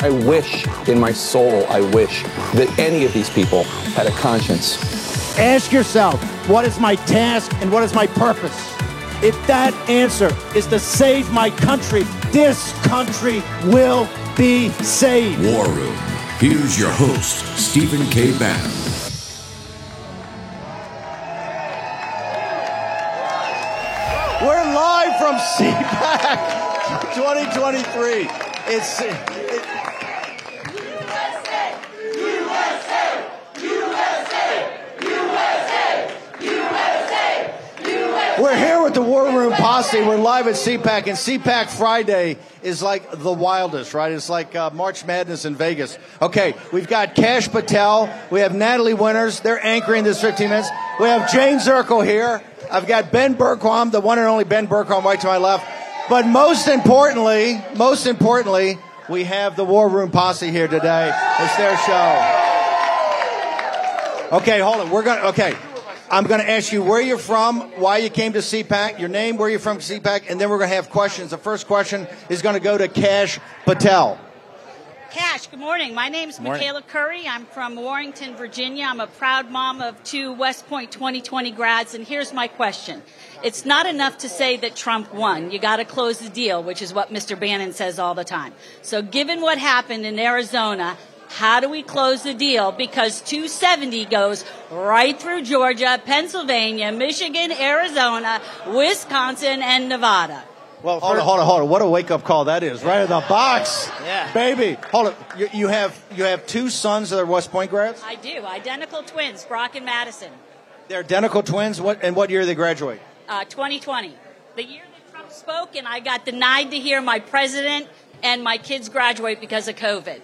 I wish in my soul, I wish that any of these people had a conscience. Ask yourself, what is my task and what is my purpose? If that answer is to save my country, this country will be saved. War Room. Here's your host, Stephen K. Bannon. We're live from CPAC 2023. It's. We're here with the War Room Posse. We're live at CPAC, and CPAC Friday is like the wildest, right? It's like uh, March Madness in Vegas. Okay, we've got Kash Patel. We have Natalie Winters. They're anchoring this 15 minutes. We have Jayne Zirkle here. I've got Ben Bergquam, the one and only Ben Bergquam, right to my left. But most importantly, most importantly, we have the War Room Posse here today. It's their show. Okay, hold on. We're gonna. Okay, I'm going to ask you where you're from, why you came to CPAC, your name, where you're from CPAC, and then we're going to have questions. The first question is going to go to Kash Patel. Kash, good morning. My name is Michaela Curry. I'm from Warrenton, Virginia. I'm a proud mom of two West Point 2020 grads, and here's my question. It's not enough to say that Trump won. You got to close the deal, which is what Mr. Bannon says all the time. So, given what happened in Arizona, how do we close the deal? Because 270 goes right through Georgia, Pennsylvania, Michigan, Arizona, Wisconsin, and Nevada. Well, hold on, hold on, hold on. What a wake up call that is! Right in the box, Yeah. baby. Hold on. You, you have you have two sons that are West Point grads. I do. Identical twins, Brock and Madison. They're identical twins. What and what year they graduate? uh, 2020, the year that Trump spoke, and I got denied to hear my president and my kids graduate because of COVID.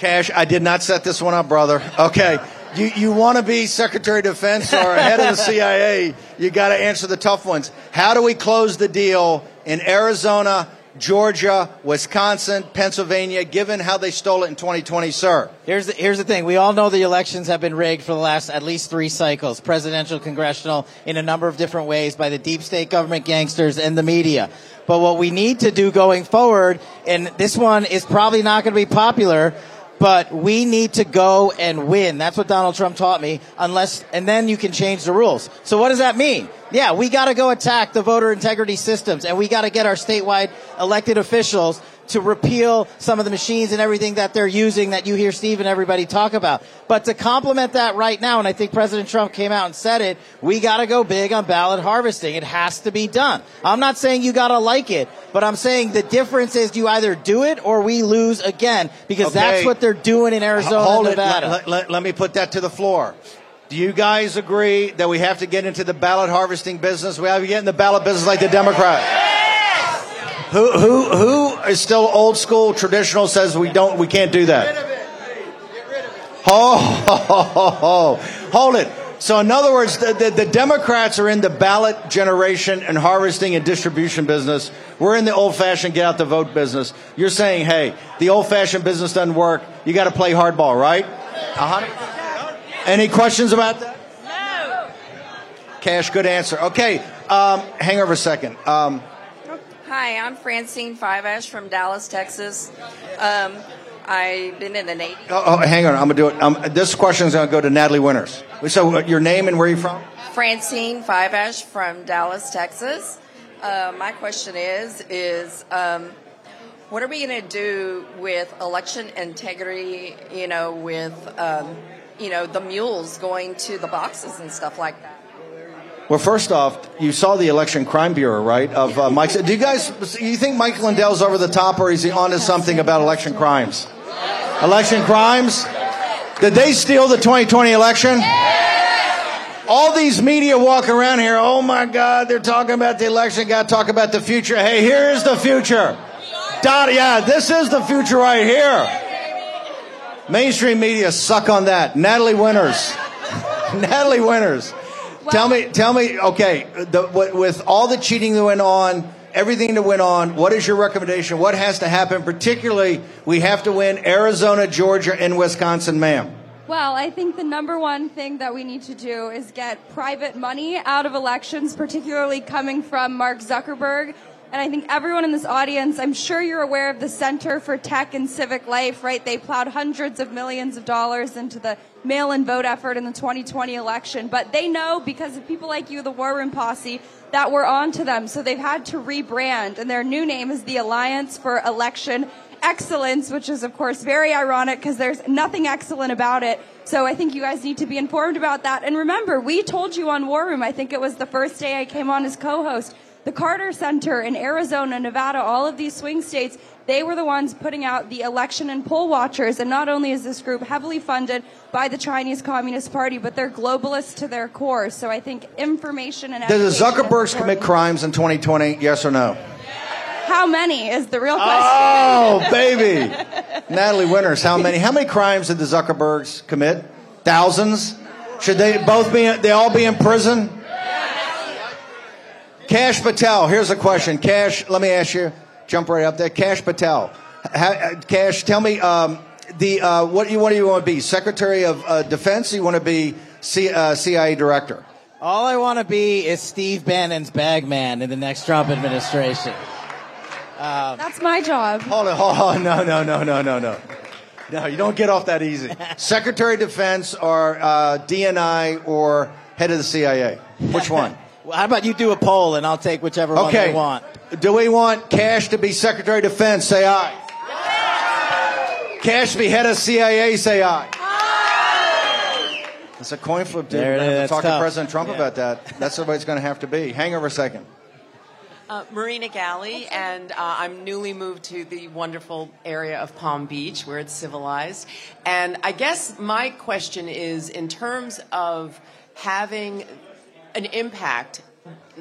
Kash, I did not set this one up, brother. Okay. You, you want to be Secretary of Defense or head of the CIA, you got to answer the tough ones. How do we close the deal in Arizona, Georgia, Wisconsin, Pennsylvania, given how they stole it in 2020, sir? Here's the, here's the thing. We all know the elections have been rigged for the last at least three cycles, presidential, congressional, in a number of different ways by the deep state government gangsters and the media. But what we need to do going forward, and this one is probably not going to be popular, but we need to go and win. That's what Donald Trump taught me. Unless, and then you can change the rules. So what does that mean? Yeah, we got to go attack the voter integrity systems, and we got to get our statewide elected officials to repeal some of the machines and everything that they're using that you hear Steve and everybody talk about. But to complement that right now, and I think President Trump came out and said it, we got to go big on ballot harvesting. It has to be done. I'm not saying you got to like it, but I'm saying the difference is you either do it or we lose again because Okay. that's what they're doing in Arizona Hold and it. Let, let- let me put that to the floor. Do you guys agree that we have to get into the ballot harvesting business? We have to get in the ballot business like the Democrats. Who, who, who is still old school, traditional, says we don't, we can't do that? Oh, ho, ho, ho. hold it. So, in other words, the, the, the Democrats are in the ballot generation and harvesting and distribution business. We're in the old fashioned get out the vote business. You're saying, hey, the old fashioned business doesn't work. You got to play hardball, right? Uh-huh. Any questions about that? No. Kash, good answer. Okay, um, hang over a second. Um, Hi, I'm Francine Five Ash from Dallas, Texas. Um, I've been in the Navy. oh, oh, hang on, I'm gonna do it. Um, this question is gonna go to Natalie Winters. So, uh, your name and where are you from? Francine Five Ash from Dallas, Texas. Uh, my question is, is um, what are we going to do with election integrity? You know, with um, you know the mules going to the boxes and stuff like that. Well, first off, you saw the Election Crime Bureau, right? Of uh, Mike. Do you guys, you think Mike Lindell's over the top, or is he onto something about election crimes? Election crimes? Did they steal the 2020 election? All these media walking around here, oh my God, they're talking about the election, got to talk about the future. Hey, here is the future. Dot, yeah, this is the future right here. Mainstream media suck on that. Natalie Winters. Natalie Winters. Tell me, tell me, okay, the, with all the cheating that went on, everything that went on, what is your recommendation? What has to happen? Particularly, we have to win Arizona, Georgia, and Wisconsin, ma'am. Well, I think the number one thing that we need to do is get private money out of elections, particularly coming from Mark Zuckerberg. And I think everyone in this audience, I'm sure you're aware of the Center for Tech and Civic Life, right? They plowed hundreds of millions of dollars into the mail in vote effort in the 2020 election. But they know because of people like you, the War Room Posse, that we're on to them. So they've had to rebrand. And their new name is the Alliance for Election Excellence, which is, of course, very ironic because there's nothing excellent about it. So I think you guys need to be informed about that. And remember, we told you on War Room, I think it was the first day I came on as co host the Carter Center in Arizona, Nevada, all of these swing states, they were the ones putting out the election and poll watchers. And not only is this group heavily funded by the Chinese Communist Party, but they're globalists to their core. So I think information and Did the Zuckerbergs commit crimes in 2020? Yes or no? How many is the real question? Oh, baby. Natalie Winters, how many? How many crimes did the Zuckerbergs commit? Thousands? Should they both be, they all be in prison? Kash Patel, here's a question. Kash, let me ask you, jump right up there. Kash Patel. How, Kash, tell me, um, the, uh, what, you, what do you want to be? Secretary of uh, Defense? Or you want to be C, uh, CIA Director? All I want to be is Steve Bannon's bagman in the next Trump administration. Um, That's my job. Hold on, hold on. No, no, no, no, no, no. No, you don't get off that easy. Secretary of Defense or uh, DNI or head of the CIA? Which one? Well, how about you do a poll and I'll take whichever okay. one you want. Do we want Kash to be Secretary of Defense? Say aye. aye. Kash be head of CIA? Say aye. aye. It's a coin flip, dude. There it is. Talk to President Trump yeah. about that. That's what it's going to have to be. Hang over a second. Uh, Marina Galley, and uh, I'm newly moved to the wonderful area of Palm Beach where it's civilized. And I guess my question is in terms of having an impact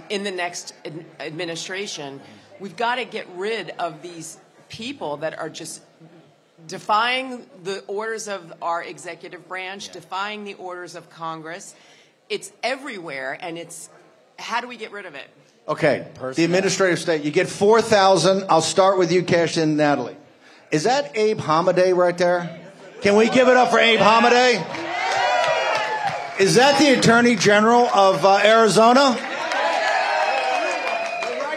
in the next ad- administration, we've got to get rid of these people that are just defying the orders of our executive branch, yeah. defying the orders of Congress. It's everywhere, and it's how do we get rid of it? Okay, the administrative state. You get four thousand. I'll start with you, Kash and Natalie. Is that Abe Hamadeh right there? Can we give it up for Abe Hamadeh? Is that the Attorney General of uh, Arizona?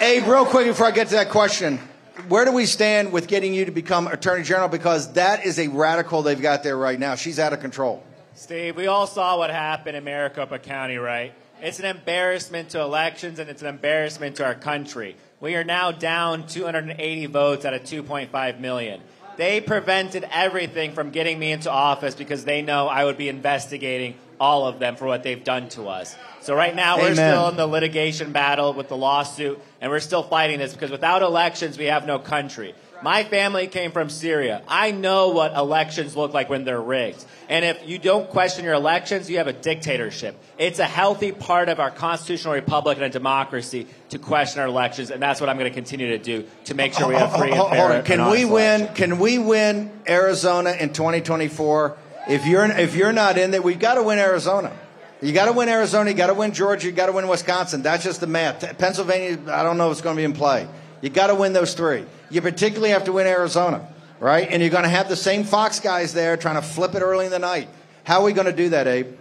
Abe, real quick before I get to that question, where do we stand with getting you to become Attorney General? Because that is a radical they've got there right now. She's out of control. Steve, we all saw what happened in Maricopa County, right? It's an embarrassment to elections and it's an embarrassment to our country. We are now down 280 votes out of 2.5 million. They prevented everything from getting me into office because they know I would be investigating all of them for what they've done to us. So right now Amen. we're still in the litigation battle with the lawsuit, and we're still fighting this because without elections we have no country. My family came from Syria. I know what elections look like when they're rigged. And if you don't question your elections, you have a dictatorship. It's a healthy part of our constitutional republic and a democracy to question our elections, and that's what I'm going to continue to do to make sure we have free and fair. Can we win? Can we win Arizona in 2024? If you're if you're not in there, we've got to win Arizona. You got to win Arizona. You got to win Georgia. You got to win Wisconsin. That's just the math. Pennsylvania, I don't know if it's going to be in play. You got to win those three. You particularly have to win Arizona, right? And you're going to have the same Fox guys there trying to flip it early in the night. How are we going to do that, Abe?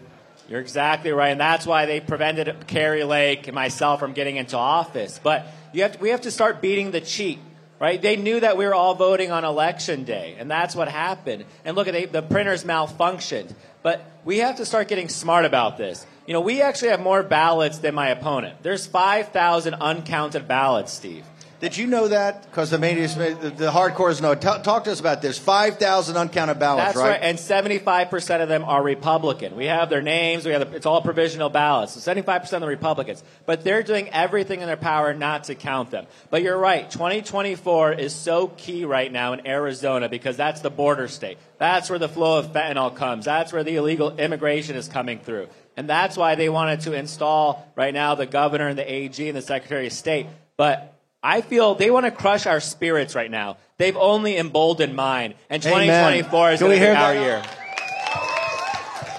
You're exactly right, and that's why they prevented Kari Lake and myself from getting into office. But you have to, we have to start beating the cheat right? They knew that we were all voting on election day, and that's what happened. And look, at the printers malfunctioned. But we have to start getting smart about this. You know, we actually have more ballots than my opponent. There's 5,000 uncounted ballots, Steve. Did you know that? Because the media, the hardcores know. Talk, talk to us about this. Five thousand uncounted ballots, That's right? right. And seventy-five percent of them are Republican. We have their names. We have the, it's all provisional ballots. So seventy-five percent of the Republicans, but they're doing everything in their power not to count them. But you're right. 2024 is so key right now in Arizona because that's the border state. That's where the flow of fentanyl comes. That's where the illegal immigration is coming through. And that's why they wanted to install right now the governor and the AG and the Secretary of State. But I feel they want to crush our spirits right now. They've only emboldened mine, and Amen. 2024 is going to be our that? year.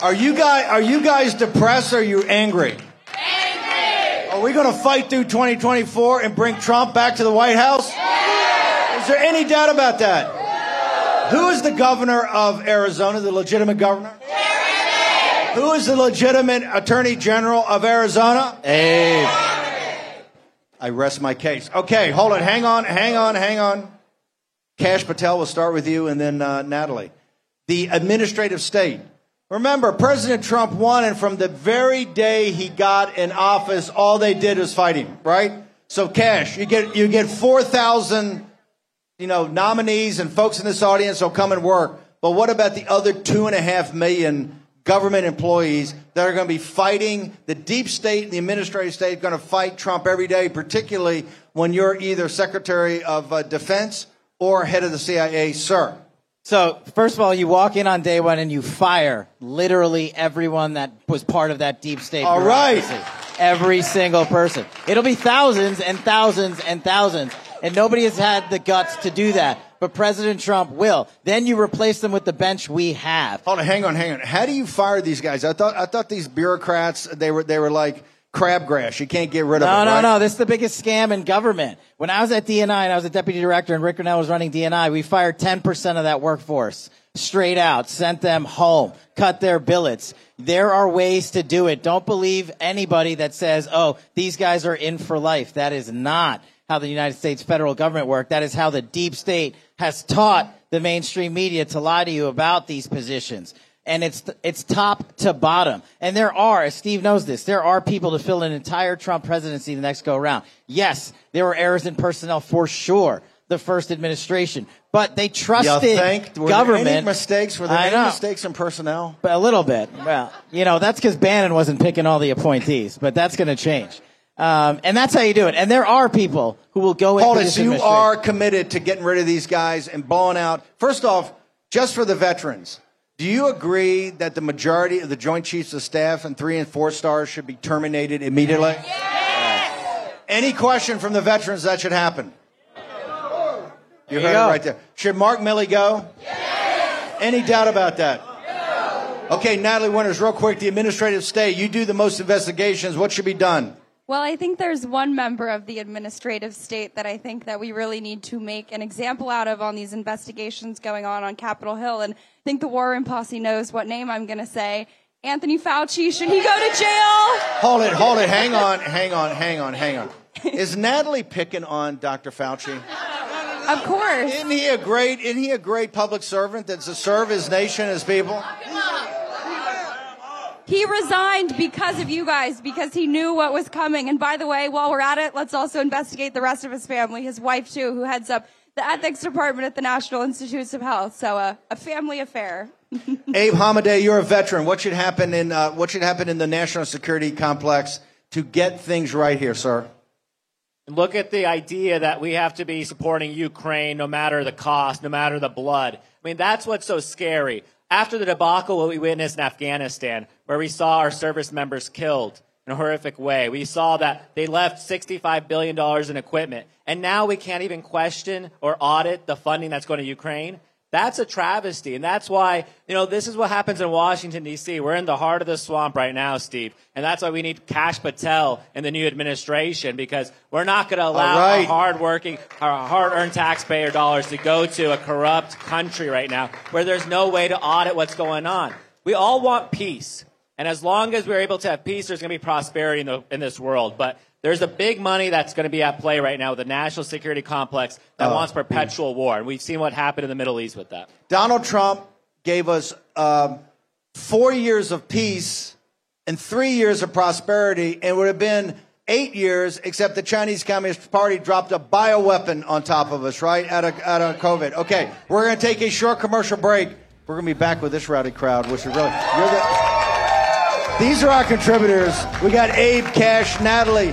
Are you guys are you guys depressed or are you angry? Angry. Are we going to fight through 2024 and bring Trump back to the White House? Is there any doubt about that? Who is the governor of Arizona, the legitimate governor? Who is the legitimate attorney general of Arizona? Abe. I rest my case. Okay, hold it. Hang on, hang on, hang on. Kash Patel, we'll start with you, and then uh, Natalie. The administrative state. Remember, President Trump won, and from the very day he got in office, all they did was fight him, right? So, Kash, you get you get four thousand, you know, nominees and folks in this audience will come and work. But what about the other two and a half million government employees that are going to be fighting the deep state and the administrative state going to fight Trump every day, particularly when you're either Secretary of uh, Defense or head of the CIA, sir? So, first of all, you walk in on day one and you fire literally everyone that was part of that deep state. All right. Every single person. It'll be thousands and thousands and thousands. And nobody has had the guts to do that. But President Trump will. Then you replace them with the bench we have. Hold on, hang on, hang on. How do you fire these guys? I thought I thought these bureaucrats they were they were like crabgrass. You can't get rid of No, it. no, right? no. This is the biggest scam in government. When I was at DNI and I was a deputy director and Ric Grenell was running DNI, we fired 10% of that workforce straight out, sent them home, cut their billets. There are ways to do it. Don't believe anybody that says, oh, these guys are in for life. That is not how the United States federal government works. That is how the deep state has taught the mainstream media to lie to you about these positions and it's it's top to bottom. And there are, as Steve knows this, there are people to fill an entire Trump presidency the next go around. Yes, there were errors in personnel for sure. The first administration, but they trusted You think? Were there government. any mistakes? Were there I any know. mistakes in personnel? But a little bit. Well, you know, that's because Bannon wasn't picking all the appointees, but that's going to change. Um, and that's how you do it. And there are people who will go Hold into it. this So you administration. are committed to getting rid of these guys and blowing out. First off, just for the veterans, do you agree that the majority of the Joint Chiefs of Staff and three and four stars should be terminated immediately? Yes! Any question from the veterans that should happen? You There heard you it right there. Should Mark Milley go? Yes! Any doubt about that? Okay, Natalie Winters, real quick. The administrative state, you do the most investigations. What should be done? Well, I think there's one member of the administrative state that I think that we really need to make an example out of on these investigations going on on Capitol Hill. And I think the War Room Posse knows what name I'm going to say. Anthony Fauci, should he go to jail? Hold it, hold it. Hang on, hang on, hang on, hang on. Is Natalie picking on Dr. Fauci? Of course. Isn't he a great? Isn't he a great public servant that's to serve his nation, his people? He resigned because of you guys, because he knew what was coming. And by the way, while we're at it, let's also investigate the rest of his family, his wife too, who heads up the ethics department at the National Institutes of Health. So uh, a family affair. Abe Hamadeh, you're a veteran. What should happen in uh, what should happen in the national security complex to get things right here, sir? Look at the idea that we have to be supporting Ukraine no matter the cost, no matter the blood. I mean, that's what's so scary. After the debacle what we witnessed in Afghanistan, where we saw our service members killed in a horrific way, we saw that they left $65 billion in equipment, and now we can't even question or audit the funding that's going to Ukraine. That's a travesty. And that's why, you know, this is what happens in Washington, D.C. We're in the heart of the swamp right now, Steve. And that's why we need Kash Patel in the new administration because we're not going to allow All right. our hardworking, our hard earned taxpayer dollars to go to a corrupt country right now where there's no way to audit what's going on. We all want peace. And as long as we're able to have peace, there's going to be prosperity in, the, in this world. But there's a big money that's going to be at play right now with the national security complex that Oh. wants perpetual war. And we've seen what happened in the Middle East with that. Donald Trump gave us um, four years of peace and three years of prosperity, and it would have been eight years, except the Chinese Communist Party dropped a bioweapon on top of us, right? Out of, out of COVID. Okay, we're going to take a short commercial break. We're going to be back with this rowdy crowd, which is really. You're the, these are our contributors. We got Abe Kash, Natalie,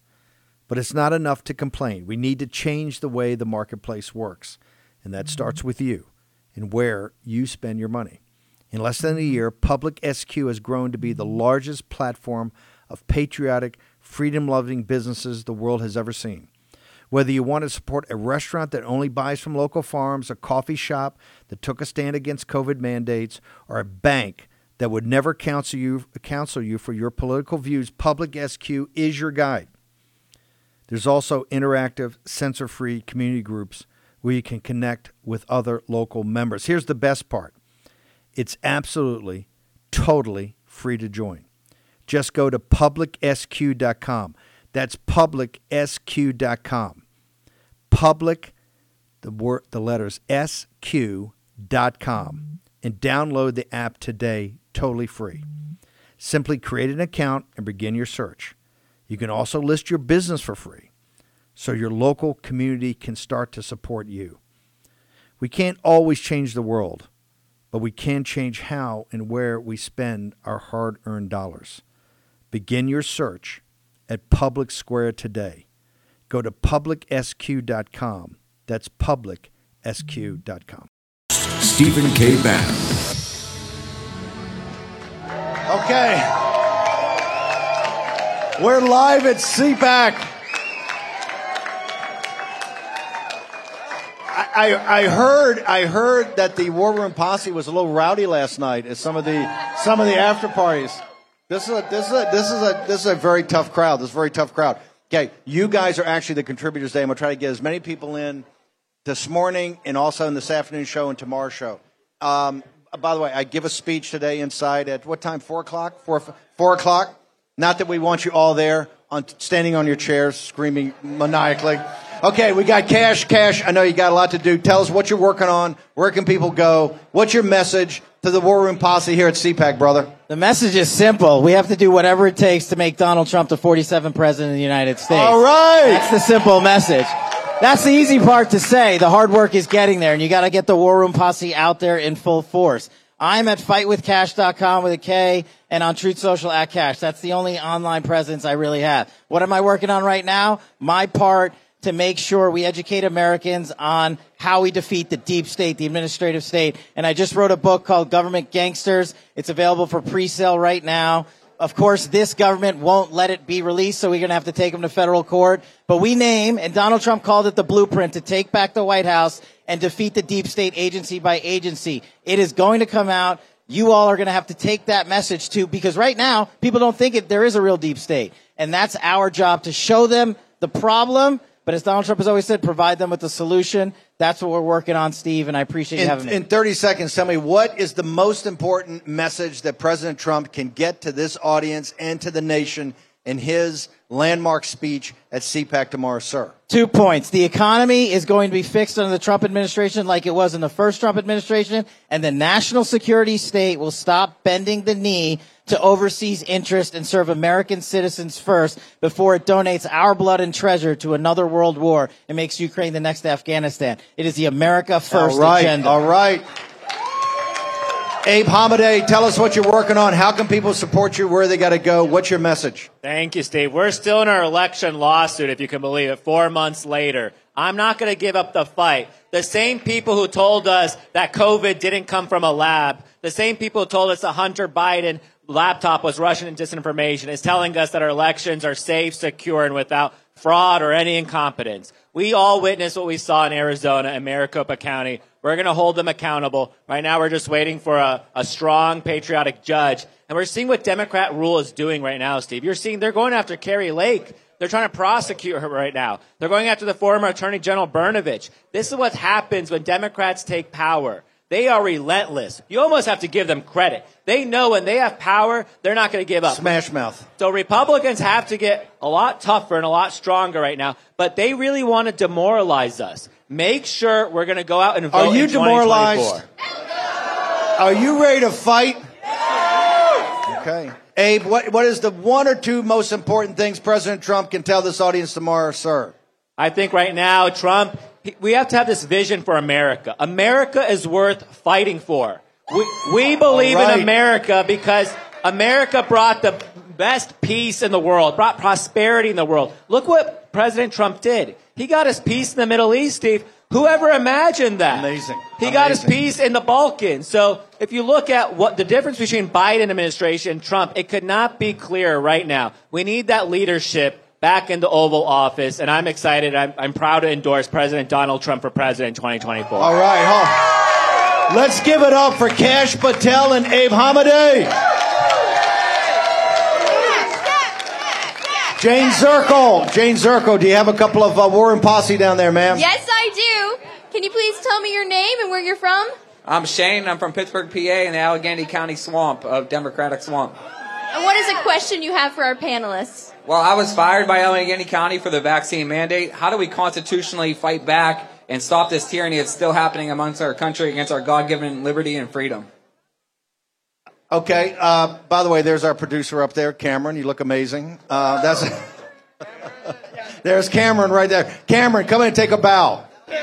But it's not enough to complain. We need to change the way the marketplace works. And that mm-hmm. starts with you and where you spend your money. In less than a year, Public SQ has grown to be the mm-hmm. largest platform of patriotic, freedom loving businesses the world has ever seen. Whether you want to support a restaurant that only buys from local farms, a coffee shop that took a stand against COVID mandates, or a bank that would never counsel you, counsel you for your political views, Public SQ is your guide. There's also interactive, censor free community groups where you can connect with other local members. Here's the best part it's absolutely, totally free to join. Just go to publicsq.com. That's publicsq.com. Public, the, word, the letters sq.com, and download the app today, totally free. Simply create an account and begin your search. You can also list your business for free so your local community can start to support you. We can't always change the world, but we can change how and where we spend our hard earned dollars. Begin your search at Public Square today. Go to publicsq.com. That's publicsq.com. Stephen K. Bannon. Okay. We're live at CPAC. I, I heard I heard that the War Room Posse was a little rowdy last night at some of the some of the after parties. This is a this is a this is a this is a very tough crowd. This is a very tough crowd. Okay, you guys are actually the contributors today. I'm gonna try to get as many people in this morning and also in this afternoon show and tomorrow's show. Um, by the way, I give a speech today inside at what time? Four o'clock. Four four o'clock. Not that we want you all there on standing on your chairs screaming maniacally. Okay, we got Kash, Kash. I know you got a lot to do. Tell us what you're working on. Where can people go? What's your message to the War Room Posse here at CPAC, brother? The message is simple. We have to do whatever it takes to make Donald Trump the 47th president of the United States. All right. That's the simple message. That's the easy part to say. The hard work is getting there, and you got to get the War Room Posse out there in full force. I'm at fightwithkash.com with a K and on Truth Social at Kash. That's the only online presence I really have. What am I working on right now? My part to make sure we educate Americans on how we defeat the deep state, the administrative state. And I just wrote a book called Government Gangsters. It's available for pre-sale right now. Of course, this government won't let it be released, so we're going to have to take them to federal court. But we name, and Donald Trump called it the blueprint to take back the White House and defeat the deep state agency by agency. It is going to come out. You all are going to have to take that message to, because right now, people don't think it, there is a real deep state. And that's our job to show them the problem but as Donald Trump has always said, provide them with a solution. That's what we're working on, Steve, and I appreciate you in, having me. In 30 seconds, tell me what is the most important message that President Trump can get to this audience and to the nation in his landmark speech at CPAC tomorrow, sir? Two points. The economy is going to be fixed under the Trump administration like it was in the first Trump administration, and the national security state will stop bending the knee to overseas interest and serve American citizens first before it donates our blood and treasure to another world war and makes Ukraine the next Afghanistan. It is the America first all right, agenda. All right. Abe Hamadeh, tell us what you're working on. How can people support you? Where they got to go? What's your message? Thank you, Steve. We're still in our election lawsuit, if you can believe it, four months later. I'm not going to give up the fight. The same people who told us that COVID didn't come from a lab, the same people who told us that Hunter Biden laptop was Russian disinformation is telling us that our elections are safe, secure, and without fraud or any incompetence. We all witnessed what we saw in Arizona and Maricopa County. We're going to hold them accountable. Right now, we're just waiting for a, a strong, patriotic judge. And we're seeing what Democrat rule is doing right now, Steve. You're seeing they're going after Kari Lake. They're trying to prosecute her right now. They're going after the former Attorney General Brnovich. This is what happens when Democrats take power. They are relentless. You almost have to give them credit. They know when they have power, they're not going to give up. Smash mouth. So Republicans have to get a lot tougher and a lot stronger right now, but they really want to demoralize us. Make sure we're going to go out and vote. Are you in demoralized? Are you ready to fight? Okay. Abe, what, what is the one or two most important things President Trump can tell this audience tomorrow, sir? I think right now, Trump, we have to have this vision for America. America is worth fighting for. We, we believe right. in America because America brought the best peace in the world, brought prosperity in the world. Look what President Trump did. He got us peace in the Middle East, Steve. Whoever imagined that? Amazing. He got us Amazing. peace in the Balkans. So if you look at what the difference between Biden administration and Trump, it could not be clearer right now. We need that leadership back in the Oval Office, and I'm excited. I'm, I'm proud to endorse President Donald Trump for president in 2024. All right, huh? Let's give it up for Kash Patel and Abe Hamadeh. Jayne Zirkle. Jayne Zirkle, do you have a couple of uh, War Room Posse down there, ma'am? Yes, I do. Can you please tell me your name and where you're from? I'm Shane. I'm from Pittsburgh, PA, in the Allegheny County swamp of Democratic Swamp. And what is a question you have for our panelists? Well, I was fired by Allegheny County for the vaccine mandate. How do we constitutionally fight back and stop this tyranny that's still happening amongst our country against our God-given liberty and freedom? Okay. Uh, by the way, there's our producer up there, Cameron. You look amazing. Uh, that's there's Cameron right there. Cameron, come in and take a bow.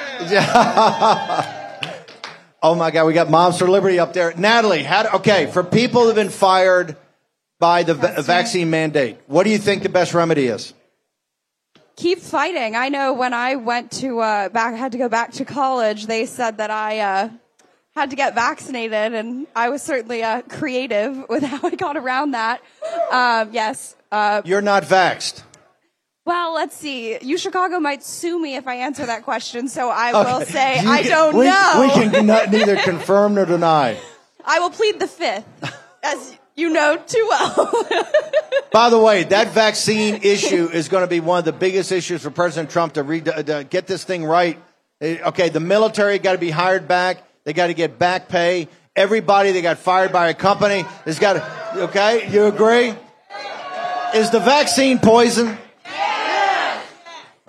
oh my God, we got Moms for Liberty up there. Natalie, how do, okay for people who've been fired by the va- vaccine mandate, what do you think the best remedy is? Keep fighting. I know when I went to uh, back, had to go back to college. They said that I uh, had to get vaccinated, and I was certainly uh, creative with how I got around that. Um, yes. Uh, You're not vaxxed. well, let's see. You Chicago might sue me if I answer that question, so I will say You I can- don't we, know. We can not, neither confirm nor deny. I will plead the fifth, as you know too well. By the way, that vaccine issue is going to be one of the biggest issues for President Trump to, re- to get this thing right. Eh, Okay, the military got to be hired back. They got to get back pay. Everybody that got fired by a company has got to. Okay, you agree? Is the vaccine poison?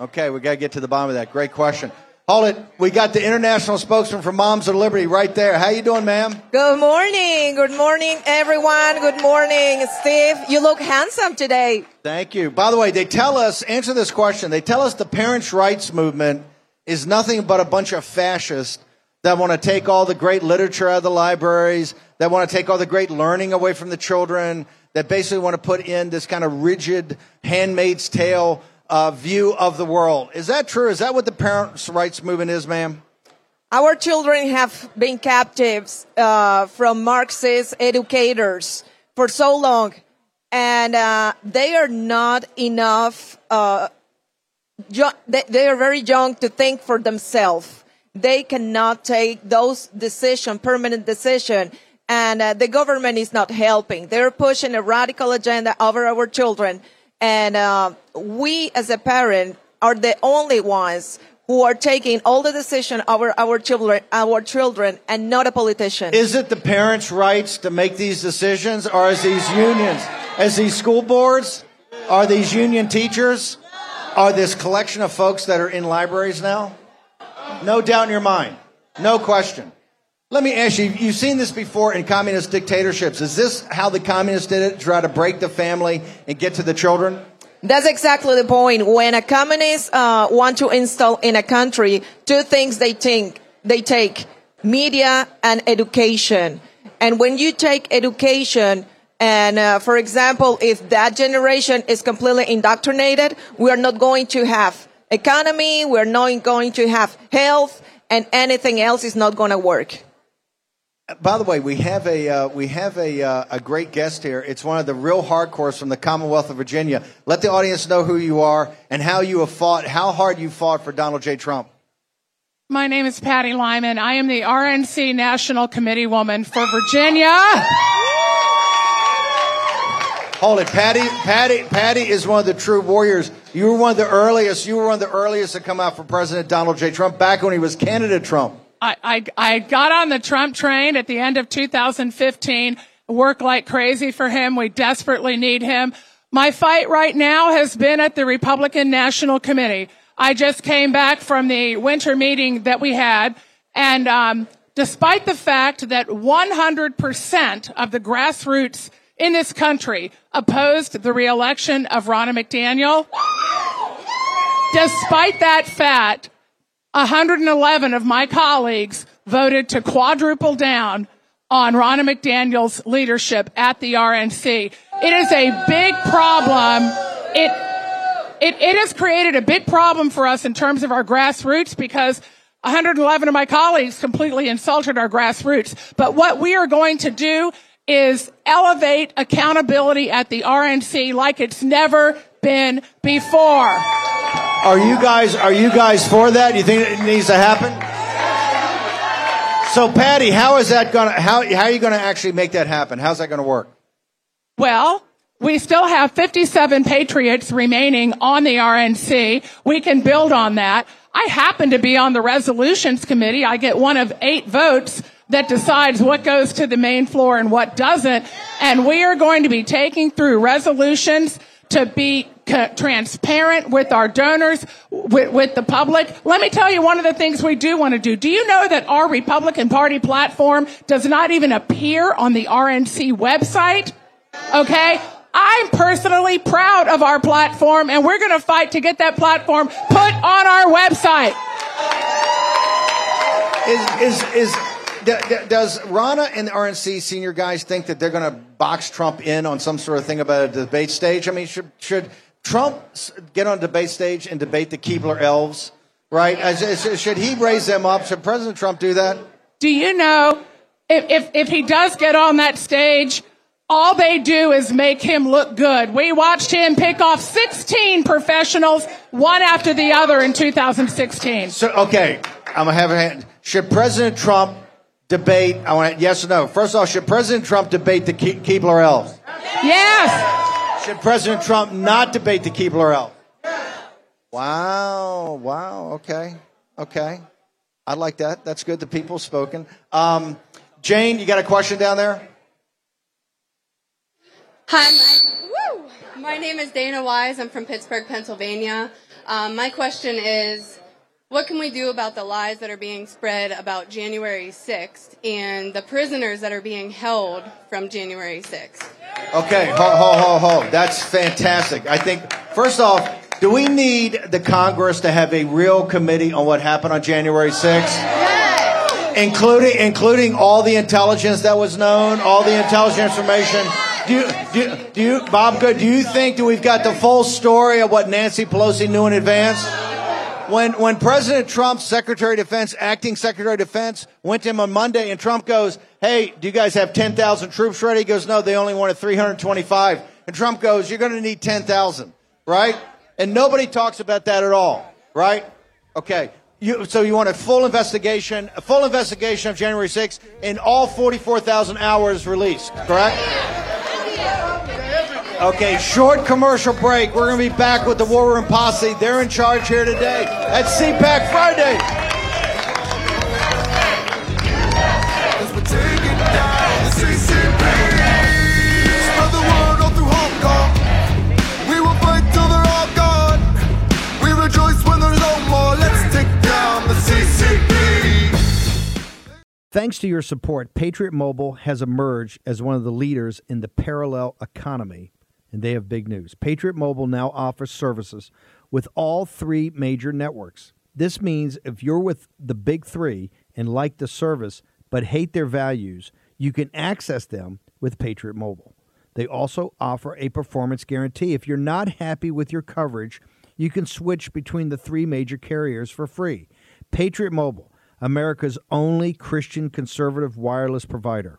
Okay, we got to get to the bottom of that. Great question. Hold it. We got the international spokesman for Moms of Liberty right there. How you doing, ma'am? Good morning. Good morning, everyone. Good morning, Steve. You look handsome today. Thank you. By the way, they tell us, answer this question. They tell us the parents' rights movement is nothing but a bunch of fascists that want to take all the great literature out of the libraries, that want to take all the great learning away from the children, that basically want to put in this kind of rigid handmaid's tale uh, view of the world. Is that true? Is that what the parents' rights movement is, ma'am? Our children have been captives uh, from Marxist educators for so long, and uh, they are not enough. Uh, jo- they, they are very young to think for themselves. They cannot take those decision, permanent decision, and uh, the government is not helping. They're pushing a radical agenda over our children, and uh, we, as a parent, are the only ones who are taking all the decision over our children, our children, and not a politician. Is it the parents' rights to make these decisions, or is these unions, as these school boards, are these union teachers, are this collection of folks that are in libraries now? No doubt in your mind, no question. Let me ask you: You've seen this before in communist dictatorships. Is this how the communists did it? Try to break the family and get to the children? That's exactly the point. When a communist uh, want to install in a country, two things they think they take: media and education. And when you take education, and uh, for example, if that generation is completely indoctrinated, we are not going to have economy, we're not going to have health, and anything else is not going to work. By the way, we have a uh, we have a uh, a great guest here. It's one of the real hardcores from the Commonwealth of Virginia. Let the audience know who you are and how you have fought, how hard you fought for Donald J. Trump. My name is Patti Lyman. I am the RNC National Committee woman for Virginia. Hold it, Patti. Patti. Patti is one of the true warriors. You were one of the earliest. You were one of the earliest to come out for President Donald J. Trump back when he was candidate Trump. I, I, I got on the Trump train at the end of 2015, worked like crazy for him. We desperately need him. My fight right now has been at the Republican National Committee. I just came back from the winter meeting that we had, and um, despite the fact that 100% of the grassroots in this country opposed the reelection of Ronna McDaniel, despite that fact, 111 of my colleagues voted to quadruple down on Ronna McDaniel's leadership at the RNC. It is a big problem. It, it, it has created a big problem for us in terms of our grassroots because 111 of my colleagues completely insulted our grassroots. But what we are going to do is elevate accountability at the RNC like it's never been before. Are you guys are you guys for that? You think it needs to happen? So Patti, how is that gonna how how are you gonna actually make that happen? How's that gonna work? Well, we still have 57 patriots remaining on the RNC. We can build on that. I happen to be on the resolutions committee. I get one of eight votes that decides what goes to the main floor and what doesn't. And we are going to be taking through resolutions to be transparent with our donors, with, with, the public. Let me tell you one of the things we do want to do. Do you know that our Republican Party platform does not even appear on the RNC website? Okay? I'm personally proud of our platform and we're going to fight to get that platform put on our website. Is, is, is, does Ronna and the RNC senior guys think that they're going to box Trump in on some sort of thing about a debate stage? I mean, should, should Trump get on debate stage and debate the Keebler elves? Right? Should he raise them up? Should President Trump do that? Do you know if, if, if he does get on that stage, all they do is make him look good. We watched him pick off 16 professionals, one after the other in 2016. So, okay, I'm gonna have a hand. Should President Trump debate? I want yes or no. First of all, should President Trump debate the Ke- Keebler elves? Yes. Should President Trump not debate the Keebler elves? Wow, wow, okay, okay. I like that. That's good. The people spoken. Um, Jayne, you got a question down there? Hi, my, my, name is Dana Wise. I'm from Pittsburgh, Pennsylvania. Um, my question is what can we do about the lies that are being spread about January 6th and the prisoners that are being held from January 6th? Okay, ho, ho, ho, ho. That's fantastic. I think, first off, do we need the Congress to have a real committee on what happened on January 6th? Yes. Including, including all the intelligence that was known, all the intelligence information do you, do, do you, Bob Good, do you think that we've got the full story of what Nancy Pelosi knew in advance? When, when President Trump's Secretary of Defense, acting Secretary of Defense, went to him on Monday and Trump goes, Hey, do you guys have 10,000 troops ready? He goes, No, they only wanted 325. And Trump goes, You're going to need 10,000, right? And nobody talks about that at all, right? Okay. You, so you want a full investigation, a full investigation of January 6th and all 44,000 hours released, correct? Okay, short commercial break. We're going to be back with the War Room Posse. They're in charge here today at CPAC Friday. Thanks to your support, Patriot Mobile has emerged as one of the leaders in the parallel economy and they have big news. Patriot Mobile now offers services with all three major networks. This means if you're with the big three and like the service but hate their values, you can access them with Patriot Mobile. They also offer a performance guarantee. If you're not happy with your coverage, you can switch between the three major carriers for free. Patriot Mobile, America's only Christian conservative wireless provider,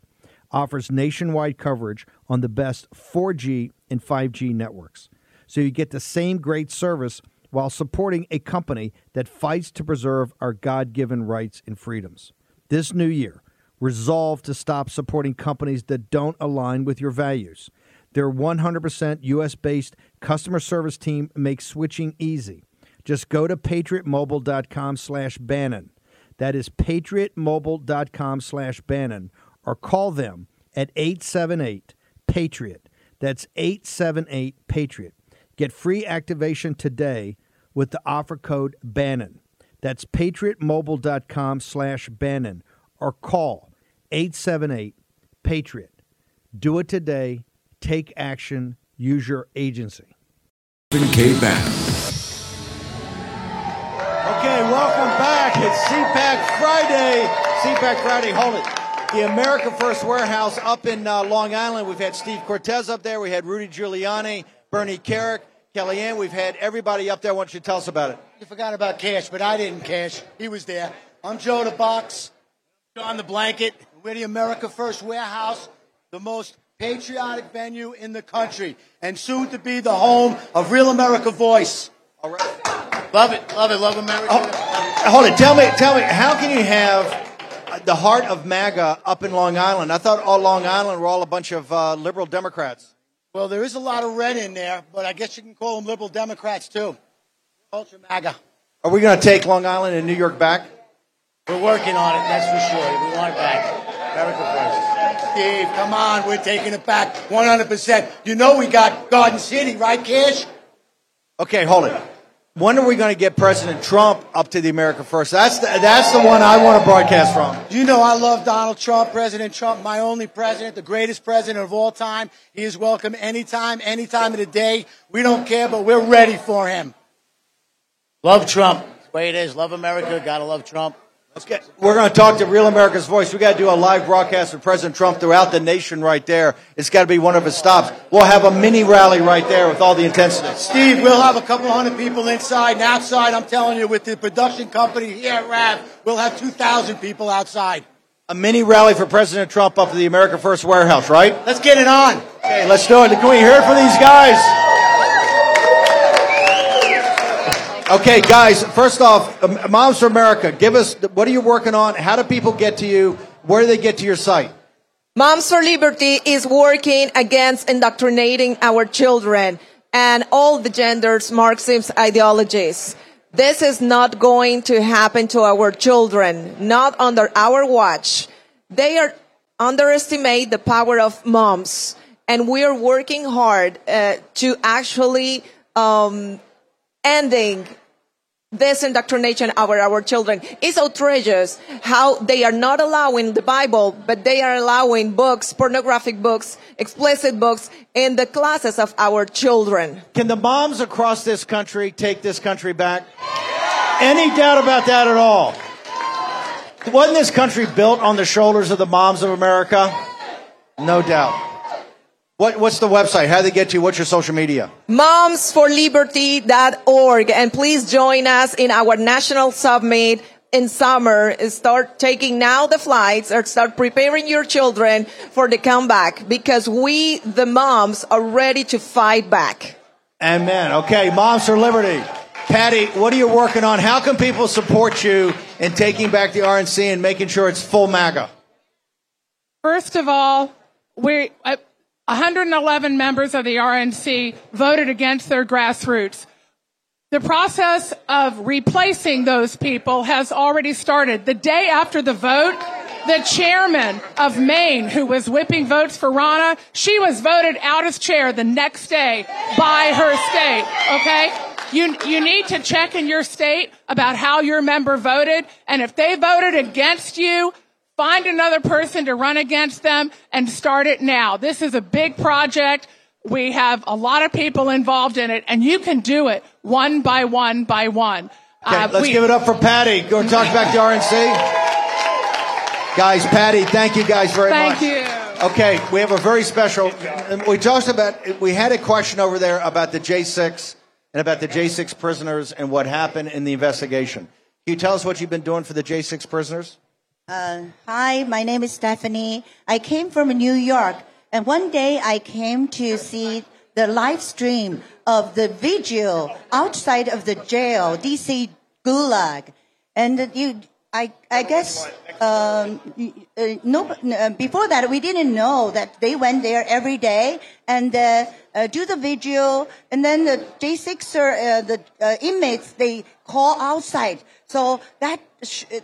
offers nationwide coverage on the best 4G and 5G networks. So you get the same great service while supporting a company that fights to preserve our God given rights and freedoms. This new year, resolve to stop supporting companies that don't align with your values. Their 100% US based customer service team makes switching easy. Just go to patriotmobile.com slash Bannon. That is patriotmobile.com slash Bannon or call them at 878 Patriot. That's 878 Patriot. Get free activation today with the offer code Bannon. That's patriotmobile.com slash Bannon or call 878 Patriot. Do it today. Take action. Use your agency. K. Bannon. Okay, welcome back. It's CPAC Friday. CPAC Friday. Hold it. The America First Warehouse up in uh, Long Island. We've had Steve Cortes up there. We had Rudy Giuliani, Bernie Kerik, Kellyanne. We've had everybody up there. Why don't you tell us about it? You forgot about Kash, but I didn't, Kash. He was there. I'm Joe the Box, John the Blanket. We're the America First Warehouse, the most patriotic venue in the country, and soon to be the home of Real America Voice. All right. Love it, love it, love America. Hold it. Tell me, tell me, how can you have the heart of MAGA up in Long Island? I thought all Long Island were all a bunch of uh, liberal Democrats. Well, there is a lot of red in there, but I guess you can call them liberal Democrats too. Ultra MAGA. Are we going to take Long Island and New York back? We're working on it, that's for sure. We want it back. America first. Steve, come on, we're taking it back 100%. You know we got Garden City, right, Kash? Okay, hold it. When are we going to get President Trump up to the America First? That's the, that's the one I want to broadcast from. You know I love Donald Trump, President Trump, my only president, the greatest president of all time. He is welcome anytime, any time of the day. We don't care, but we're ready for him. Love Trump. That's the way it is. Love America. Gotta love Trump. Let's get. We're going to talk to Real America's Voice. We got to do a live broadcast of President Trump throughout the nation right there. It's got to be one of his stops. We'll have a mini rally right there with all the intensity. Steve, we'll have a couple hundred people inside and outside. I'm telling you, with the production company here at RAV, we'll have 2,000 people outside. A mini rally for President Trump up at the America First Warehouse, right? Let's get it on. Okay, let's do it. Can we hear it for these guys? Okay, guys, first off, um, Moms for America, give us what are you working on? How do people get to you? Where do they get to your site? Moms for Liberty is working against indoctrinating our children and all the genders Marxist ideologies. This is not going to happen to our children, not under our watch. They are underestimate the power of moms, and we are working hard uh, to actually um, ending this indoctrination of our, our children. It's outrageous how they are not allowing the Bible, but they are allowing books, pornographic books, explicit books in the classes of our children. Can the moms across this country take this country back? Any doubt about that at all? Wasn't this country built on the shoulders of the moms of America? No doubt. What, what's the website? How do they get to you? What's your social media? Momsforliberty.org. And please join us in our national summit in summer. Start taking now the flights or start preparing your children for the comeback because we, the moms, are ready to fight back. Amen. Okay, Moms for Liberty. Patti, what are you working on? How can people support you in taking back the RNC and making sure it's full MAGA? First of all, we, 111 members of the RNC voted against their grassroots. The process of replacing those people has already started. The day after the vote, the chairman of Maine, who was whipping votes for Ronna, she was voted out as chair the next day by her state. Okay? You, you need to check in your state about how your member voted. And if they voted against you, find another person to run against them and start it now. This is a big project. We have a lot of people involved in it and you can do it one by one by one. Okay, Uh, let's we- give it up for Patti. Go talk back to RNC. Guys, Patti, thank you guys very Thank much. Thank you. Okay, we have a very special. We talked about. We had a question over there about the J6 and about the J6 prisoners and what happened in the investigation. Can you tell us what you've been doing for the J6 prisoners? Uh, hi, my name is Stephanie. I came from New York, and one day I came to see the live stream of the vigil outside of the jail, DC Gulag, and you. I, I guess um, uh, no, uh, before that we didn't know that they went there every day and uh, uh, do the vigil and then the J6 uh, the inmates they call outside so that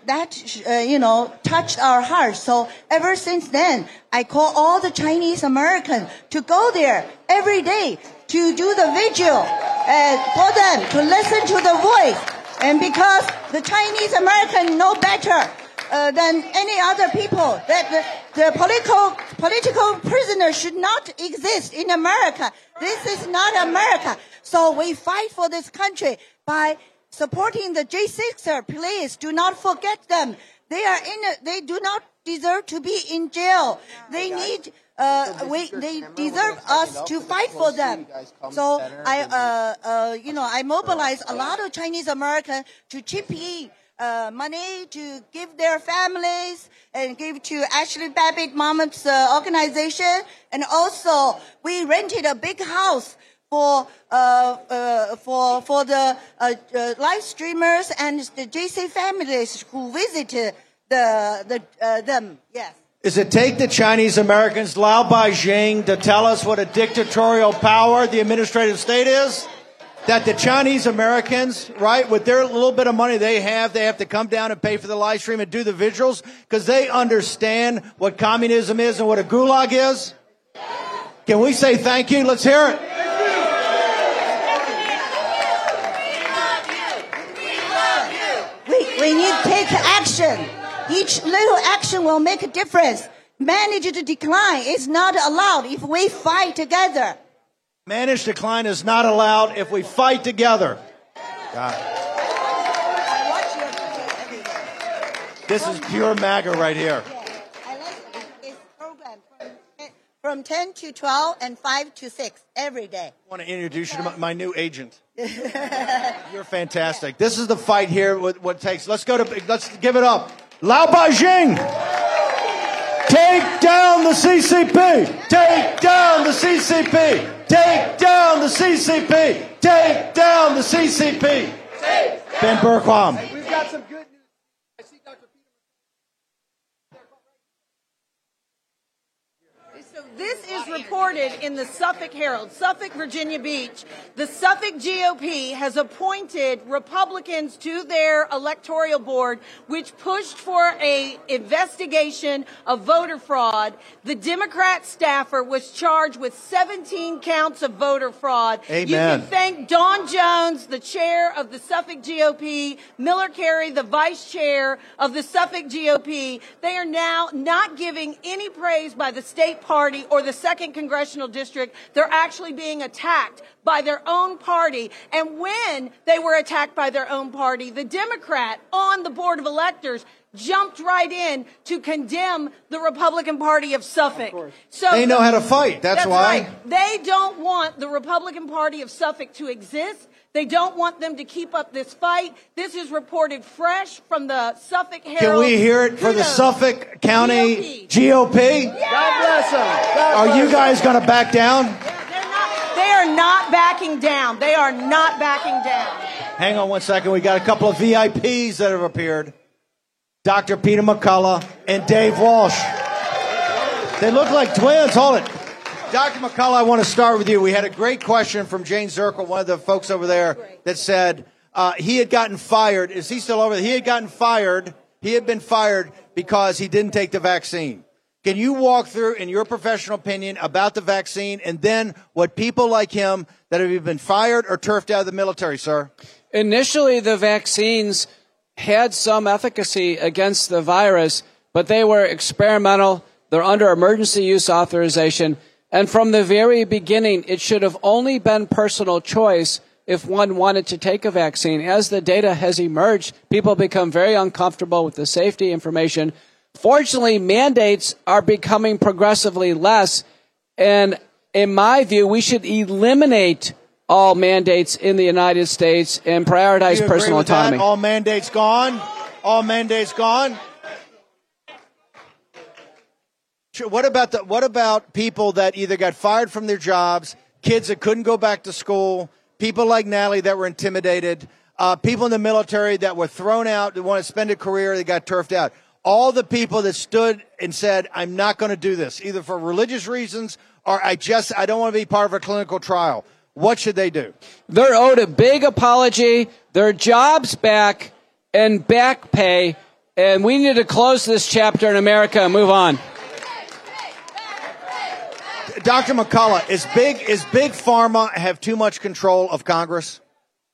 that uh, you know touched our hearts so ever since then I call all the Chinese Americans to go there every day to do the vigil uh, for them to listen to the voice and because the Chinese American know better uh, than any other people, that the, the political political prisoners should not exist in America. This is not America. So we fight for this country by supporting the J6er. Please do not forget them. They are in. A, they do not deserve to be in jail. They need. Uh, we, they deserve us to fight for them. So I, uh, uh, you know, I mobilize a lot of Chinese Americans to chip in uh, money to give their families and give to Ashley Babbitt Mom's uh, organization. And also, we rented a big house for uh, uh, for for the uh, uh, live streamers and the JC families who visited the the uh, them. Yes. Does it take the Chinese Americans, Lao Beijing, to tell us what a dictatorial power the administrative state is? That the Chinese Americans, right, with their little bit of money they have, they have to come down and pay for the live stream and do the visuals because they understand what communism is and what a gulag is? Can we say thank you? Let's hear it. We, need to take action. Each little action will make a difference. Manage to decline is not allowed if we fight together. Managed decline is not allowed if we fight together. This is pure MAGA right here. From 10 to 12 and 5 to 6 every day. I want to introduce you to my, my new agent. You're fantastic. This is the fight here. What, what takes? Let's go to. Let's give it up. Lao Beijing, take down the CCP. Take down the CCP. Take down the CCP. Take down the CCP. Ben Bergquam. We've got some good news. I see Dr. So this is reported in the Suffolk Herald, Suffolk, Virginia Beach. The Suffolk GOP has appointed Republicans to their electoral board, which pushed for a investigation of voter fraud. The Democrat staffer was charged with 17 counts of voter fraud. Amen. You can thank Don Jones, the chair of the Suffolk GOP, Miller Carey, the vice chair of the Suffolk GOP. They are now not giving any praise by the state party or the second congressional district. They're actually being attacked by their own party. And when they were attacked by their own party, the Democrat on the board of electors jumped right in to condemn the Republican Party of Suffolk. So They know how to fight. That's why. right. They don't want the Republican Party of Suffolk to exist. They don't want them to keep up this fight. This is reported fresh from the Suffolk Herald. Can we hear it for the Suffolk County GOP? God bless them. Are you guys going to back down? They are not backing down. They are not backing down. Hang on one second. We got a couple of VIPs that have appeared. Dr. Peter McCullough and Dave Walsh. They look like twins. Hold it. Dr. McCullough, I want to start with you. We had a great question from Jayne Zirkle, one of the folks over there, that said uh, he had gotten fired. Is he still over there? He had gotten fired. He had been fired because he didn't take the vaccine. Can you walk through, in your professional opinion, about the vaccine and then what people like him that have been fired or turfed out of the military, sir? Initially, the vaccines had some efficacy against the virus, but they were experimental. They're under emergency use authorization. And from the very beginning, it should have only been personal choice if one wanted to take a vaccine. As the data has emerged, people become very uncomfortable with the safety information. Fortunately, mandates are becoming progressively less. And in my view, we should eliminate all mandates in the United States and prioritize Do you agree personal with that? autonomy. All mandates gone. All mandates gone. Sure, What about the, what about people that either got fired from their jobs, kids that couldn't go back to school, people like Natalie that were intimidated, uh, people in the military that were thrown out, that want to spend a career, they got turfed out. All the people that stood and said, "I'm not going to do this," either for religious reasons or I just I don't want to be part of a clinical trial. What should they do? They're owed a big apology, their jobs back, and back pay. And we need to close this chapter in America and move on. Dr. McCullough, is big is big pharma have too much control of Congress?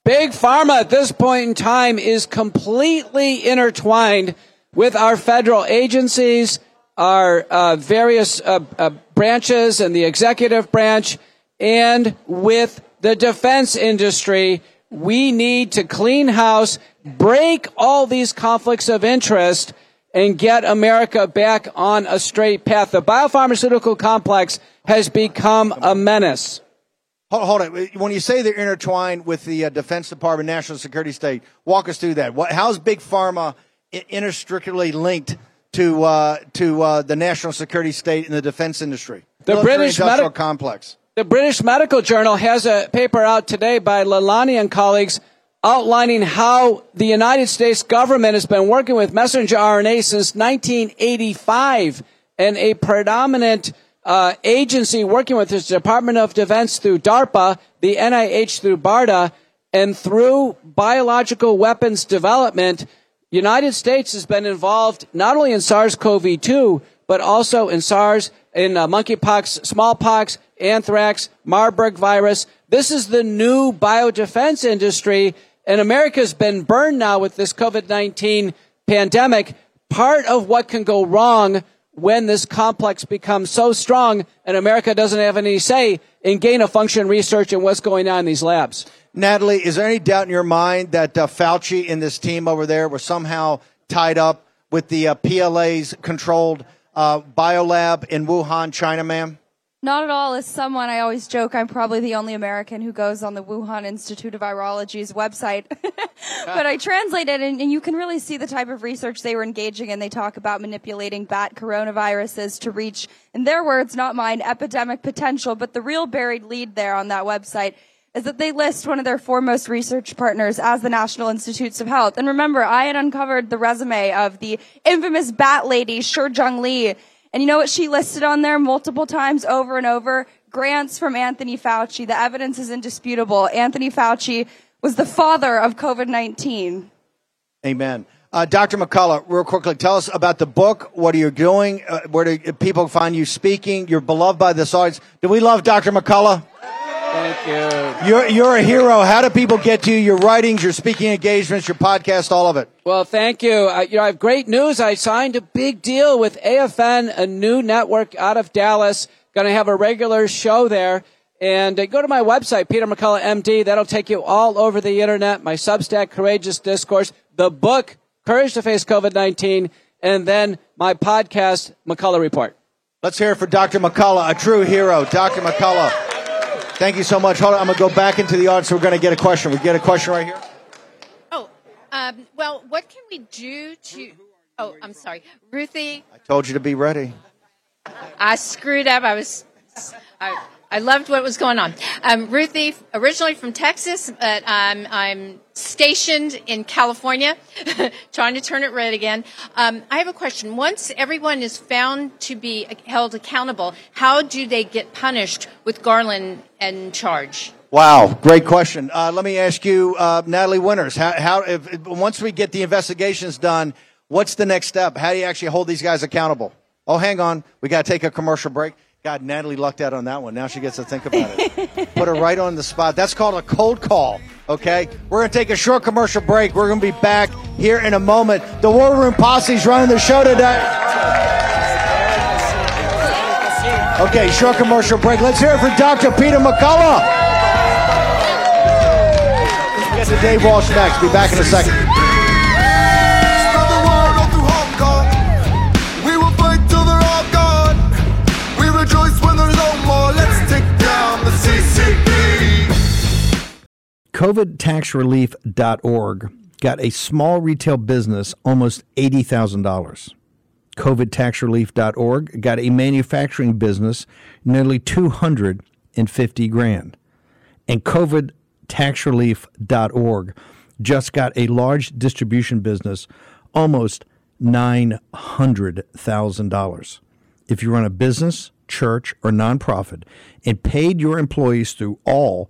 Big Pharma at this point in time is completely intertwined with our federal agencies, our uh, various uh, uh, branches and the executive branch, and with the defense industry. We need to clean house, break all these conflicts of interest, and get America back on a straight path. The biopharmaceutical complex has become a menace. Hold, hold it. When you say they're intertwined with the uh, Defense Department, National Security State, walk us through that. What, how's Big Pharma inextricably linked to uh, to uh, the national security state and the defense industry? The Military British industrial medi- complex. The British Medical Journal has a paper out today by Lalani and colleagues outlining how the United States government has been working with messenger RNA since 1985 and a predominant uh, agency working with the Department of Defense through DARPA, the NIH through BARDA, and through biological weapons development, United States has been involved not only in SARS-CoV-2, but also in SARS, in uh, monkeypox, smallpox, anthrax, Marburg virus. This is the new biodefense industry, and America's been burned now with this COVID-19 pandemic. Part of what can go wrong when this complex becomes so strong and America doesn't have any say in gain of function research and what's going on in these labs. Natalie, is there any doubt in your mind that uh, Fauci and this team over there were somehow tied up with the uh, PLA's controlled uh, biolab in Wuhan, China, ma'am? Not at all. As someone, I always joke I'm probably the only American who goes on the Wuhan Institute of Virology's website. but I translated and, and you can really see the type of research they were engaging in. They talk about manipulating bat coronaviruses to reach, in their words, not mine, epidemic potential. But the real buried lead there on that website is that they list one of their foremost research partners as the National Institutes of Health. And remember, I had uncovered the resume of the infamous bat lady, Shi Zhengli. And you know what she listed on there multiple times over and over? Grants from Anthony Fauci. The evidence is indisputable. Anthony Fauci was the father of COVID-19. Amen. Uh, Dr. McCullough, real quickly, tell us about the book. What are you doing? Uh, where do people find you speaking? You're beloved by this audience. Do we love Dr. McCullough? Thank you. You're, you're a hero. How do people get to you? Your writings, your speaking engagements, your podcast, all of it. Well, thank you. Uh, you know, I have great news. I signed a big deal with AFN, a new network out of Dallas. Going to have a regular show there. And uh, go to my website, Peter McCullough MD. That'll take you all over the internet. My Substack, Courageous Discourse, the book, Courage to Face COVID-19, and then my podcast, McCullough Report. Let's hear it for Dr. McCullough, a true hero. Dr. McCullough, thank you so much. Hold on, I'm going to go back into the audience. We're going to get a question. We get a question right here. Oh, um, well, what can we do to? Oh, I'm sorry, Ruthie. I told you to be ready. I screwed up. I was. I, I loved what was going on. Um, Ruthie, originally from Texas, but um, I'm stationed in California, trying to turn it red again. Um, I have a question. Once everyone is found to be held accountable, how do they get punished with Garland in charge? Wow, great question. Uh, let me ask you, uh, Natalie Winters, how, how if- once we get the investigations done, what's the next step? How do you actually hold these guys accountable? Oh, hang on, we got to take a commercial break. God, Natalie lucked out on that one. Now she gets to think about it. Put her right on the spot. That's called a cold call. Okay, we're gonna take a short commercial break. We're gonna be back here in a moment. The War Room Posse's running the show today. Okay, short commercial break. Let's hear it for Dr. Peter McCullough. Get to Dave Walsh next. Be back in a second. COVIDtaxrelief.org got a small retail business almost $80,000. COVIDtaxrelief.org got a manufacturing business nearly 250 grand. And COVIDtaxrelief.org just got a large distribution business almost $900,000. If you run a business, church, or nonprofit and paid your employees through all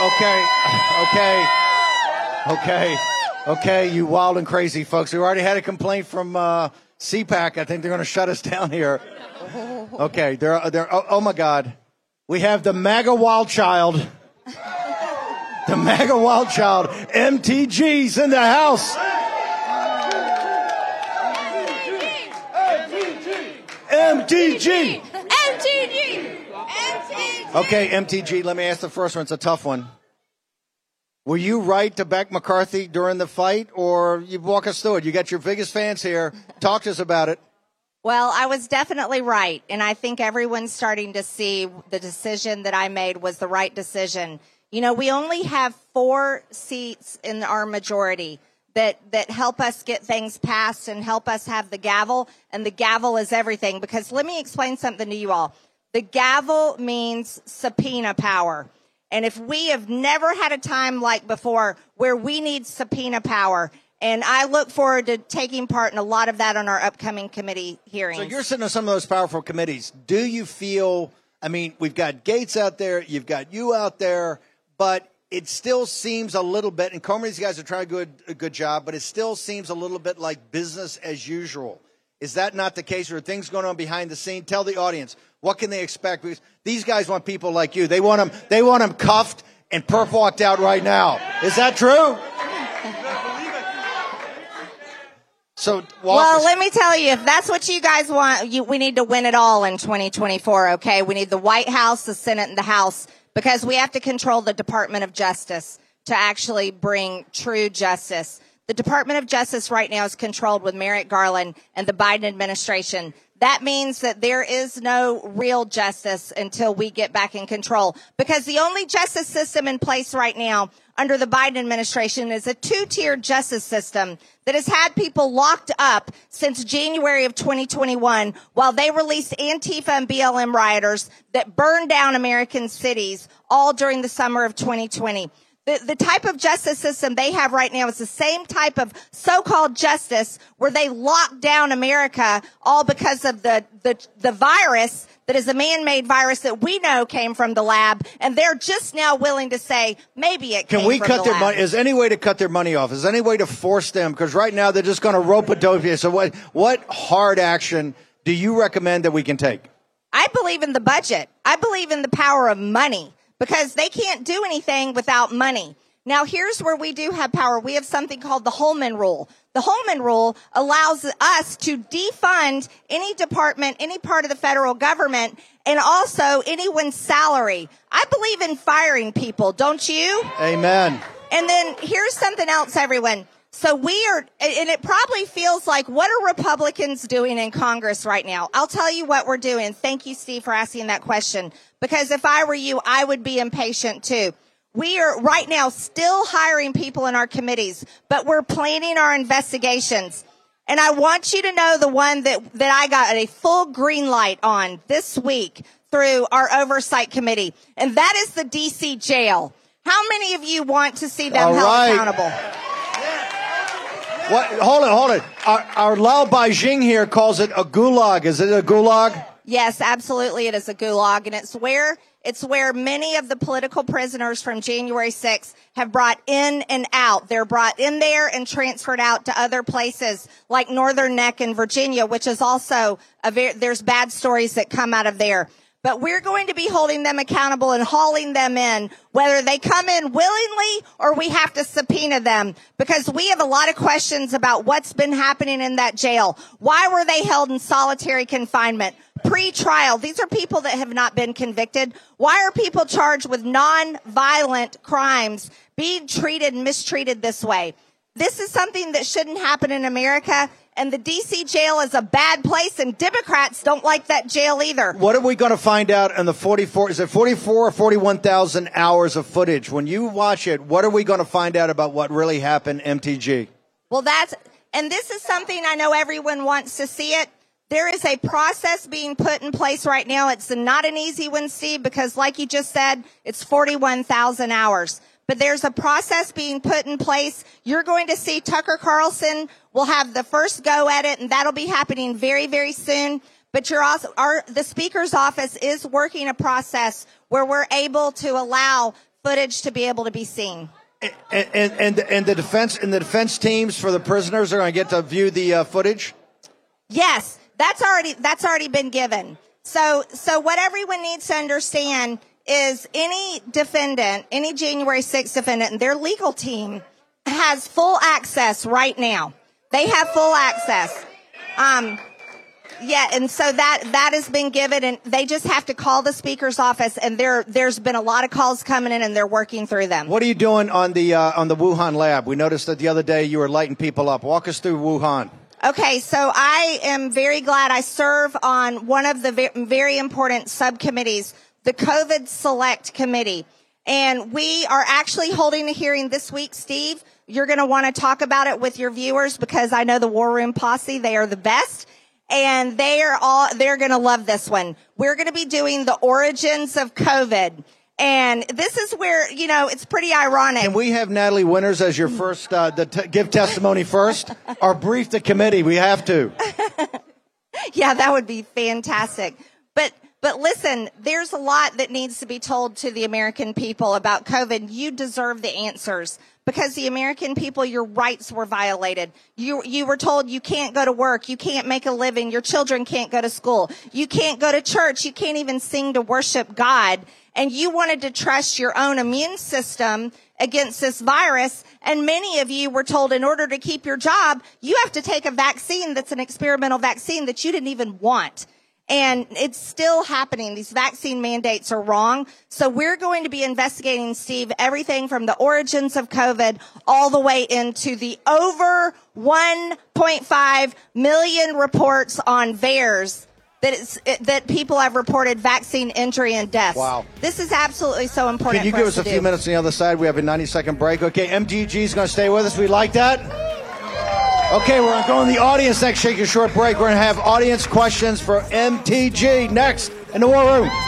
Okay, okay, okay, okay. You wild and crazy folks. We already had a complaint from uh, CPAC. I think they're going to shut us down here. Okay, they're they're. Oh, oh my God, we have the MAGA wild child. The MAGA wild child. MTG's in the house. MTG. MTG! MTG! Okay, MTG, let me ask the first one. It's a tough one. Were you right to back McCarthy during the fight, or you walk us through it? You got your biggest fans here. Talk to us about it. Well, I was definitely right. And I think everyone's starting to see the decision that I made was the right decision. You know, we only have four seats in our majority that, that help us get things passed and help us have the gavel. And the gavel is everything because let me explain something to you all. The gavel means subpoena power. And if we have never had a time like before where we need subpoena power, and I look forward to taking part in a lot of that on our upcoming committee hearings. So you're sitting on some of those powerful committees. Do you feel? I mean, we've got Gaetz out there, you've got you out there, but it still seems a little bit. And Comer, these guys are trying to do a good job, but it still seems a little bit like business as usual. Is that not the case? Or are things going on behind the scene? Tell the audience what can they expect? Because these guys want people like you. They want them. They want them cuffed and perp walked out right now. Is that true? So, well, let me tell you, if that's what you guys want, you, we need to win it all in 2024. Okay, we need the White House, the Senate, and the House because we have to control the Department of Justice to actually bring true justice. The Department of Justice right now is controlled with Merrick Garland and the Biden administration. That means that there is no real justice until we get back in control because the only justice system in place right now under the Biden administration is a two-tier justice system that has had people locked up since January of 2021 while they released Antifa and BLM rioters that burned down American cities all during the summer of 2020. The, the type of justice system they have right now is the same type of so-called justice where they lock down America all because of the, the, the virus that is a man-made virus that we know came from the lab, and they're just now willing to say maybe it Can we cut the their lab. money? Is any way to cut their money off? Is any way to force them? Because right now they're just going to rope a dope. So what? What hard action do you recommend that we can take? I believe in the budget. I believe in the power of money because they can't do anything without money. Now, here's where we do have power. We have something called the Holman Rule. The Holman Rule allows us to defund any department, any part of the federal government, and also anyone's salary. I believe in firing people, don't you? Amen. And then here's something else, everyone. So we are, and it probably feels like, what are Republicans doing in Congress right now? I'll tell you what we're doing. Thank you, Steve, for asking that question. Because if I were you, I would be impatient too. We are right now still hiring people in our committees, but we're planning our investigations. And I want you to know the one that, that I got a full green light on this week through our oversight committee. And that is the DC jail. How many of you want to see them All held right. accountable? What? Hold it, hold it. Our, our Lao Beijing here calls it a gulag. Is it a gulag? Yes, absolutely. It is a gulag and it's where, it's where many of the political prisoners from January 6th have brought in and out. They're brought in there and transferred out to other places like Northern Neck in Virginia, which is also a very, there's bad stories that come out of there. But we're going to be holding them accountable and hauling them in, whether they come in willingly or we have to subpoena them because we have a lot of questions about what's been happening in that jail. Why were they held in solitary confinement? Pre-trial. These are people that have not been convicted. Why are people charged with non-violent crimes being treated and mistreated this way? This is something that shouldn't happen in America. And the DC jail is a bad place and Democrats don't like that jail either. What are we going to find out in the 44, is it 44 or 41,000 hours of footage? When you watch it, what are we going to find out about what really happened MTG? Well, that's, and this is something I know everyone wants to see it. There is a process being put in place right now. It's not an easy one, Steve, because like you just said, it's 41,000 hours. But there's a process being put in place. You're going to see Tucker Carlson will have the first go at it, and that'll be happening very, very soon. But you're also, our, the speaker's office is working a process where we're able to allow footage to be able to be seen. And, and, and, and the defense, and the defense teams for the prisoners are going to get to view the uh, footage? Yes, that's already, that's already been given. So, so what everyone needs to understand is any defendant, any January 6th defendant and their legal team has full access right now. They have full access. Um, yeah, and so that that has been given, and they just have to call the speaker's office, and there there's been a lot of calls coming in, and they're working through them. What are you doing on the uh, on the Wuhan lab? We noticed that the other day you were lighting people up. Walk us through Wuhan. Okay, so I am very glad I serve on one of the very important subcommittees, the COVID Select Committee. And we are actually holding a hearing this week, Steve. You're going to want to talk about it with your viewers because I know the War Room Posse, they are the best. And they are all, they're going to love this one. We're going to be doing the origins of COVID. And this is where, you know, it's pretty ironic. Can we have Natalie Winters as your first, uh, the t- give testimony first? or brief the committee? We have to. yeah, that would be fantastic. But but listen, there's a lot that needs to be told to the American people about COVID. You deserve the answers because the American people, your rights were violated. You, you were told you can't go to work. You can't make a living. Your children can't go to school. You can't go to church. You can't even sing to worship God. And you wanted to trust your own immune system against this virus. And many of you were told in order to keep your job, you have to take a vaccine that's an experimental vaccine that you didn't even want. And it's still happening. These vaccine mandates are wrong. So we're going to be investigating, Steve, everything from the origins of COVID all the way into the over 1.5 million reports on VAERS that it's, it, that people have reported vaccine injury and death. Wow. This is absolutely so important. Can you give us us a few do. minutes on the other side? We have a 90 second break. Okay, MTG is going to stay with us. We like that. Okay, we're going to go in the audience next. Take a short break. We're going to have audience questions for MTG next in the War Room.